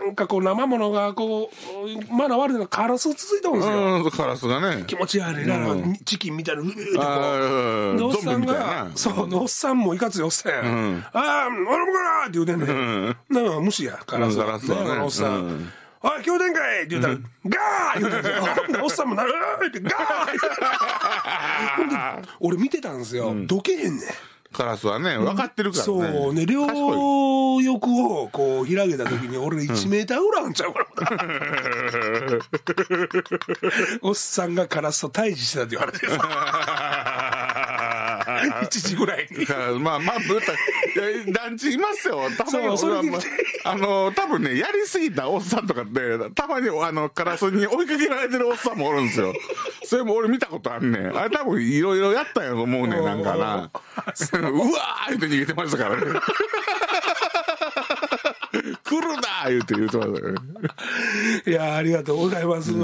なんかこう生ものがこうまだ悪いのカラス続いてるんですよ、うん、カラスがね。気持ち悪いな、チキンみたいなうーってこあうーでおっさんがな。そうでおっさんもいかついおっさんや、ああ俺もかなって言うてんねん、だから無視やカラス。うんカラスはね。おっさん、うん。おい、今日天かいって言ったら、ガー言うたんですよ。おっさんもなるーって、ガーほんで俺見てたんですよ。どけへんねん。カラスはね、分かってるからね。そうね、両を開けた時に俺1メーターぐらいあんちゃうから。おっさんがカラスと対峙してたって言われてる。1時ぐらいに。まあまあ、ぶった団地いますよ。たまにそれ俺はまああの、多分ね、やりすぎたおっさんとかって、たまにあの、カラスに追いかけられてるおっさんもおるんですよ。それも俺見たことあんねん。あれ多分いろいろやったんやと思うねん、なんかな。うわー言って逃げてましたからね。言うて言うてましたね。いや、ありがとうございます。